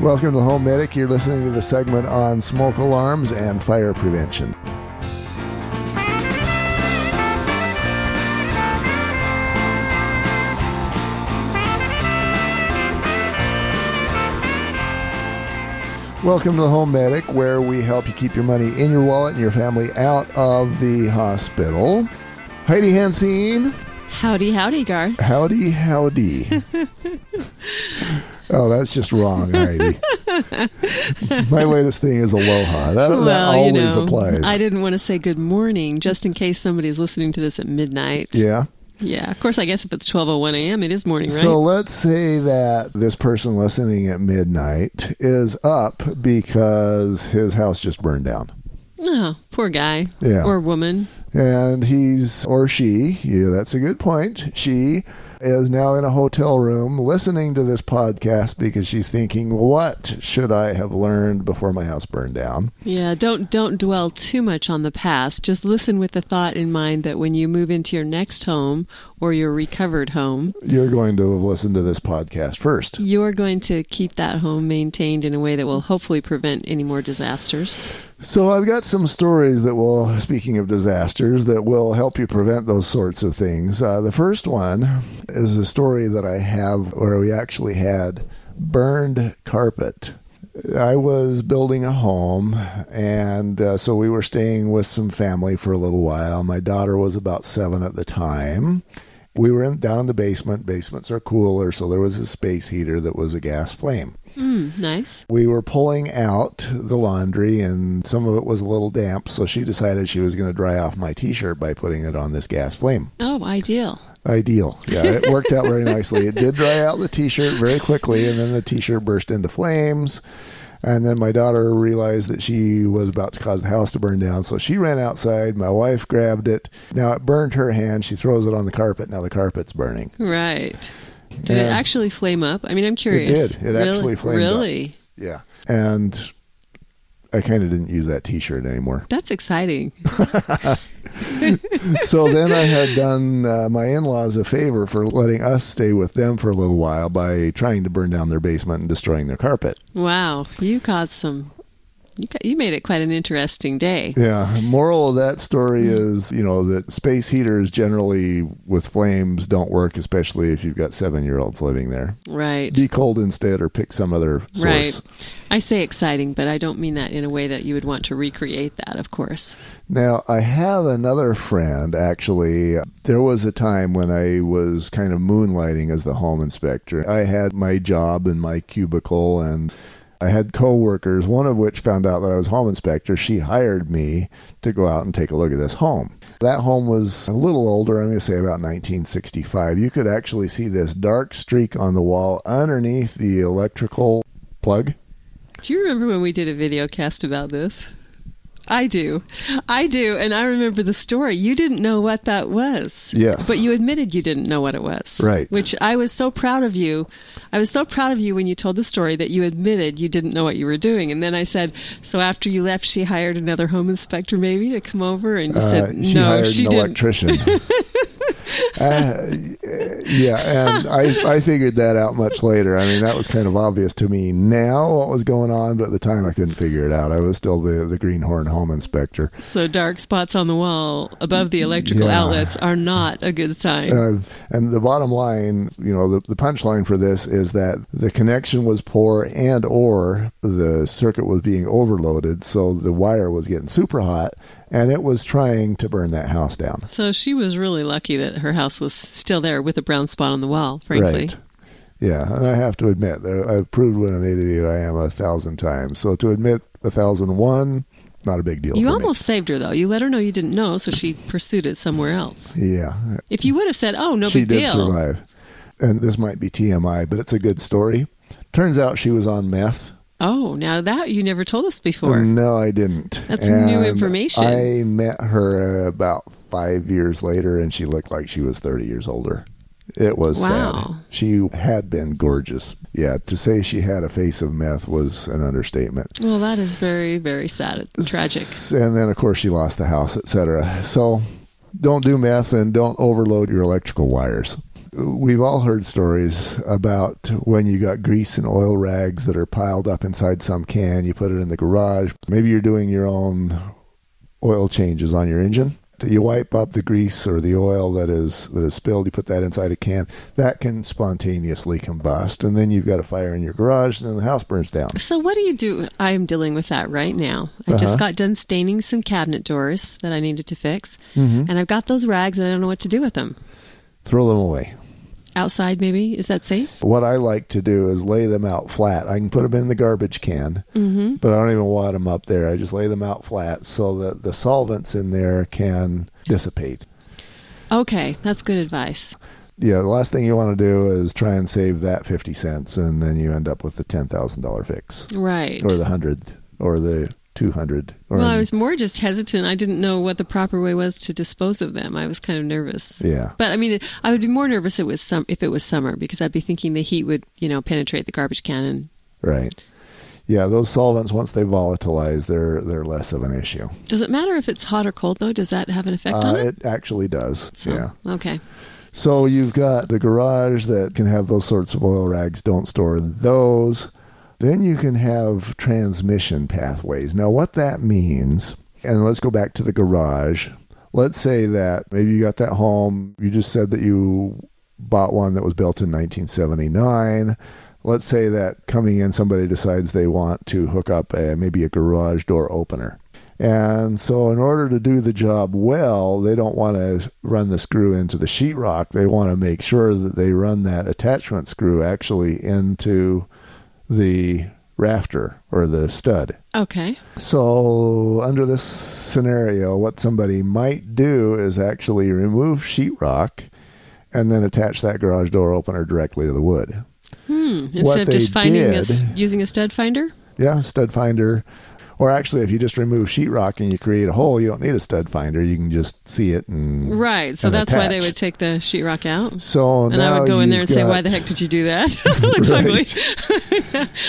Welcome to the Home Medic. You're listening to the segment on smoke alarms and fire prevention. Welcome to the Home Medic, where we help you keep your money in your wallet and your family out of the hospital. Heidi Hansine. Howdy, howdy, Garth. Howdy, howdy. oh, that's just wrong, Heidi. My latest thing is aloha. That, that well, always you know, applies. I didn't want to say good morning just in case somebody's listening to this at midnight. yeah. Yeah, of course, I guess if it's 12.01 a.m., it is morning, right? So let's say that this person listening at midnight is up because his house just burned down. oh, poor guy. Yeah. Or woman. And he's, or she, yeah, that's a good point. She is now in a hotel room listening to this podcast because she's thinking, what should I have learned before my house burned down? Yeah, don't don't dwell too much on the past. Just listen with the thought in mind that when you move into your next home or your recovered home, You're going to listen to this podcast first. you're going to keep that home maintained in a way that will hopefully prevent any more disasters. So I've got some stories that will, speaking of disasters, that will help you prevent those sorts of things. Uh, the first one is a story that I have where we actually had burned carpet. I was building a home, and uh, so we were staying with some family for a little while. My daughter was about seven at the time. We were in, down in the basement. Basements are cooler, so there was a space heater that was a gas flame. Mm, nice. We were pulling out the laundry, and some of it was a little damp, so she decided she was going to dry off my t shirt by putting it on this gas flame. Oh, ideal. Ideal. Yeah, it worked out very nicely. It did dry out the t shirt very quickly, and then the t shirt burst into flames. And then my daughter realized that she was about to cause the house to burn down, so she ran outside. My wife grabbed it. Now it burned her hand. She throws it on the carpet. Now the carpet's burning. Right. Did it actually flame up? I mean, I'm curious. It did. It Really? actually flamed up. Really? Yeah. And I kind of didn't use that t shirt anymore. That's exciting. so then I had done uh, my in laws a favor for letting us stay with them for a little while by trying to burn down their basement and destroying their carpet. Wow, you caused some. You got, you made it quite an interesting day. Yeah. Moral of that story mm. is, you know, that space heaters generally with flames don't work, especially if you've got seven year olds living there. Right. Be cold instead or pick some other source. Right. I say exciting, but I don't mean that in a way that you would want to recreate that, of course. Now, I have another friend, actually. There was a time when I was kind of moonlighting as the home inspector. I had my job in my cubicle and I had coworkers, one of which found out that I was home inspector. She hired me to go out and take a look at this home. That home was a little older, I'm going to say about 1965. You could actually see this dark streak on the wall underneath the electrical plug. Do you remember when we did a video cast about this? I do. I do. And I remember the story. You didn't know what that was. Yes. But you admitted you didn't know what it was. Right. Which I was so proud of you. I was so proud of you when you told the story that you admitted you didn't know what you were doing. And then I said, So after you left, she hired another home inspector maybe to come over? And you Uh, said, she No, hired she an didn't. electrician. uh, yeah, and I, I figured that out much later. I mean, that was kind of obvious to me now what was going on, but at the time I couldn't figure it out. I was still the, the Greenhorn home inspector. So dark spots on the wall above the electrical Yeah. outlets are not a good sign. And, and the bottom line, you know, the, the punchline for this is that the connection was poor and or the circuit was being overloaded, so the wire was getting super hot, and it was trying to burn that house down. So she was really lucky that her house was still there with a brown spot on the wall, frankly. Right. Yeah, and I have to admit, there, I've proved what an idiot I am a thousand times. So to admit a thousand and one, not a big deal. You almost saved her, though. You let her know you didn't know, so she pursued it somewhere else. Yeah, If you would have said, "Oh, no she big did deal," survive. And this might be TMI, but it's a good story. Turns out she was on meth. Oh, now that you never told us before. No, I didn't. That's new information. I met her about five years later, and she looked like she was 30 years older. It was Wow. sad. She had been gorgeous. Yeah, to say she had a face of meth was an understatement. Well, that is very, very sad, tragic. S- And then, of course, she lost the house, etc. So don't do meth and don't overload your electrical wires. We've all heard stories about when you got grease and oil rags that are piled up inside some can. You put it in the garage. Maybe you're doing your own oil changes on your engine. You wipe up the grease or the oil that is that is spilled. You put that inside a can. That can spontaneously combust, and then you've got a fire in your garage, and then the house burns down. So what do you do? I am dealing with that right now. I Uh-huh. just got done staining some cabinet doors that I needed to fix, Mm-hmm. and I've got those rags, and I don't know what to do with them. Throw them away. Outside, maybe is that safe? What I like to do is lay them out flat. I can put them in the garbage can, Mm-hmm. but I don't even wad them up there. I just lay them out flat so that the solvents in there can dissipate. Okay, that's good advice. Yeah, the last thing you want to do is try and save that 50 cents and then you end up with the $10,000 fix Right. or the 100 or the 200 Well, I was more just hesitant. I didn't know what the proper way was to dispose of them. I was kind of nervous. yeah. But I mean, I would be more nervous if it was some if it was summer because I'd be thinking the heat would, you know, penetrate the garbage can. And Right. Yeah, those solvents once they volatilize, they're they're less of an issue. does it matter if it's hot or cold though? Does that have an effect Uh, on it? it actually does. So, yeah. Okay. So you've got the garage that can have those sorts of oil rags. Don't store those. Then you can have transmission pathways. Now, what that means, and let's go back to the garage. Let's say that maybe you got that home. You just said that you bought one that was built in 1979. Let's say that coming in, somebody decides they want to hook up a, maybe a garage door opener. And so, in order to do the job well, they don't want to run the screw into the sheetrock. They want to make sure that they run that attachment screw actually into the rafter or the stud. Okay. So, under this scenario, what somebody might do is actually remove sheetrock and then attach that garage door opener directly to the wood. Hmm. Instead of just finding a did- using a stud finder. Yeah, stud finder. Or actually, if you just remove sheetrock and you create a hole, you don't need a stud finder. You can just see it and Right. So and that's why they would take the sheetrock out. So And now I would go in there and say, "Why the heck did you do that?" That looks ugly.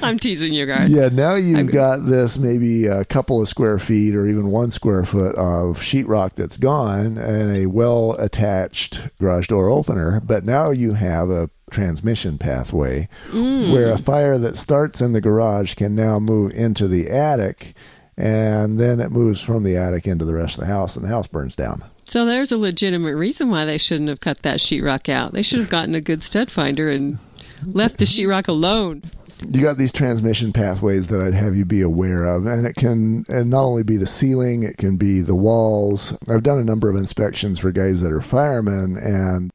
I'm teasing you guys. Yeah, now you've got this maybe a couple of square feet or even one square foot of sheetrock that's gone and a well attached garage door opener. But now you have a transmission pathway Mm. where a fire that starts in the garage can now move into the attic and then it moves from the attic into the rest of the house and the house burns down. So there's a legitimate reason why they shouldn't have cut that sheetrock out. They should have gotten a good stud finder and left the sheetrock alone. you got these transmission pathways that I'd have you be aware of, and it can and not only be the ceiling, it can be the walls. I've done a number of inspections for guys that are firemen, and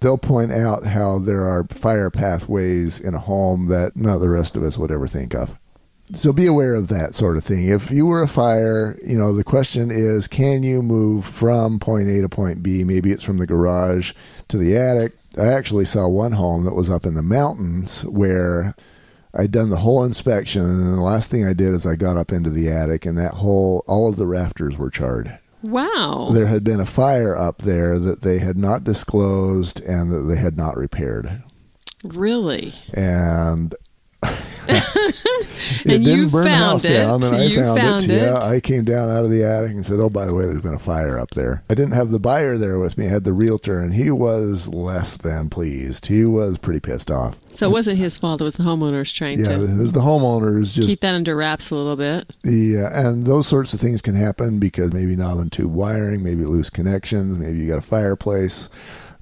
they'll point out how there are fire pathways in a home that of the rest of us would ever think of. So be aware of that sort of thing. If you were a fire, you know, the question is can you move from point A to point B? Maybe it's from the garage to the attic. I actually saw one home that was up in the mountains where I'd done the whole inspection, and the last thing I did is I got up into the attic, and that whole, all of the rafters were charred. Wow. There had been a fire up there that they had not disclosed and that they had not repaired. Really? And it And you didn't burn the found house it. down, and I You found, found it. it. Yeah, I came down out of the attic and said, "Oh, by the way, there's been a fire up there." I didn't have the buyer there with me; I had the realtor, and he was less than pleased. He was pretty pissed off. So it wasn't his fault. It was the homeowners trying Yeah, to it was the homeowners just keep that under wraps a little bit. Yeah, and those sorts of things can happen because maybe knob and tube wiring, maybe loose connections, maybe you got a fireplace.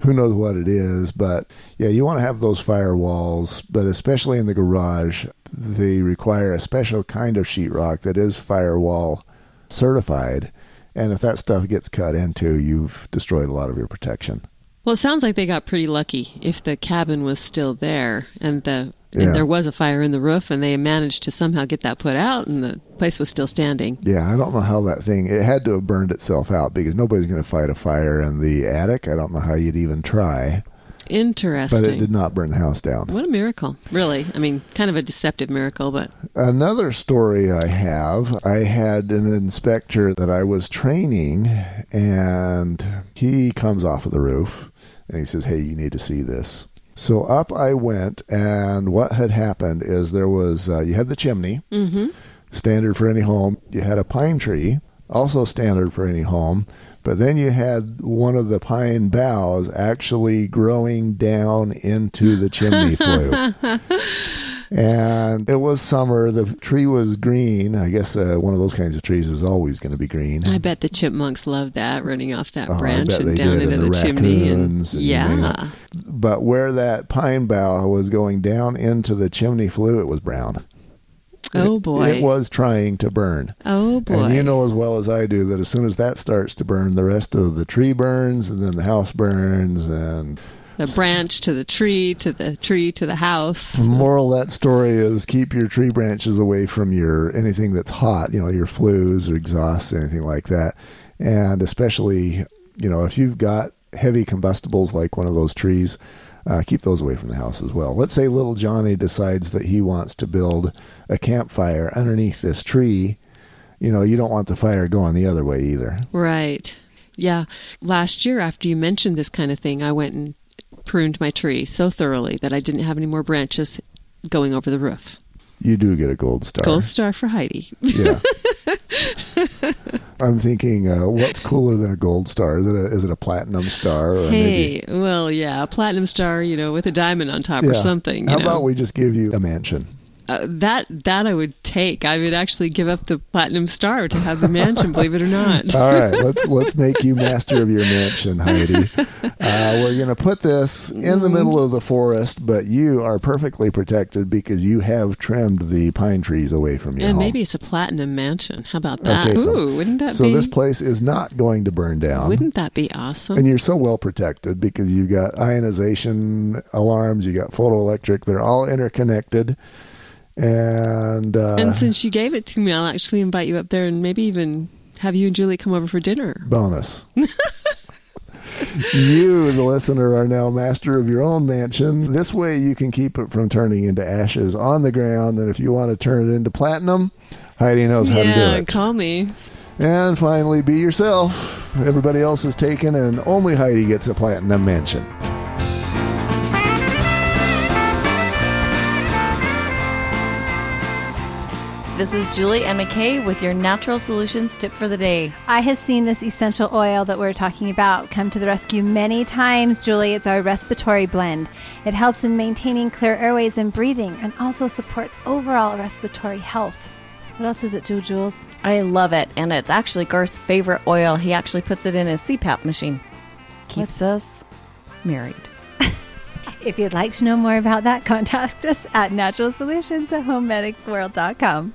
Who knows what it is? But yeah, you want to have those firewalls, but especially in the garage, they require a special kind of sheetrock that is firewall certified. And if that stuff gets cut into, you've destroyed a lot of your protection. Well, it sounds like they got pretty lucky if the cabin was still there and the Yeah. and there was a fire in the roof and they managed to somehow get that put out and the place was still standing. Yeah, I don't know how that thing, it had to have burned itself out because nobody's going to fight a fire in the attic. I don't know how you'd even try, Interesting. but it did not burn the house down. What a miracle. Really. I mean, kind of a deceptive miracle, but Another story I have I had an inspector that I was training, and he comes off of the roof and he says, Hey, you need to see this. So up I went, and what had happened is there was, uh, you had the chimney, hmm standard for any home. You had a pine tree also standard for any home. But then you had one of the pine boughs actually growing down into the chimney flue. And it was summer. The tree was green. I guess uh, one of those kinds of trees is always going to be green. I bet the chipmunks loved that, running off that Oh, branch and down into the, the chimney. And, and, you yeah. know, But where that pine bough was going down into the chimney flue, it was brown. Oh, It- boy. It was trying to burn. Oh, boy. And you know as well as I do that as soon as that starts to burn, the rest of the tree burns, and then the house burns. And the branch to the tree, to the tree to the house. the moral of that story is keep your tree branches away from your anything that's hot. You know, your flues or exhausts, anything like that. And especially, you know, if you've got heavy combustibles like one of those trees, uh, keep those away from the house as well. Let's say little Johnny decides that he wants to build a campfire underneath this tree. You know, you don't want the fire going the other way either. Right. Yeah. Last year, after you mentioned this kind of thing, I went and pruned my tree so thoroughly that I didn't have any more branches going over the roof. You do get a gold star. Gold star for Heidi. Yeah. I'm thinking, uh, what's cooler than a gold star? Is it a, is it a platinum star? Or Hey, well, yeah, a platinum star, you know, with a diamond on top maybe, or something. How know. about we just give you a mansion? Uh, that that I would take. I would actually give up the platinum star to have the mansion. believe it or not. All right, let's let's make you master of your mansion, Heidi. Uh, we're going to put this in the middle of the forest, but you are perfectly protected because you have trimmed the pine trees away from your and home. maybe it's a platinum mansion. How about that? Okay, so- Ooh, wouldn't that so be? this place is not going to burn down. wouldn't that be awesome? and you're so well protected because you've got ionization alarms, you got photoelectric, they're all interconnected. And, uh, and since you gave it to me, I'll actually invite you up there and maybe even have you and Julie come over for dinner. bonus. you, the listener, are now master of your own mansion. This way, you can keep it from turning into ashes on the ground. And if you want to turn it into platinum, Heidi knows how to do it. call me. And finally, be yourself. Everybody else is taken, and only Heidi gets a platinum mansion. This is Julie and McKay with your natural solutions tip for the day. I have seen this essential oil that we're talking about come to the rescue many times, Julie. It's our respiratory blend. It helps in maintaining clear airways and breathing and also supports overall respiratory health. What else is it, Ju- Jules? I love it, and it's actually Garth's favorite oil. He actually puts it in his CPAP machine. Keeps us married. If you'd like to know more about that, contact us at naturalsolutions at homemedicworld.com.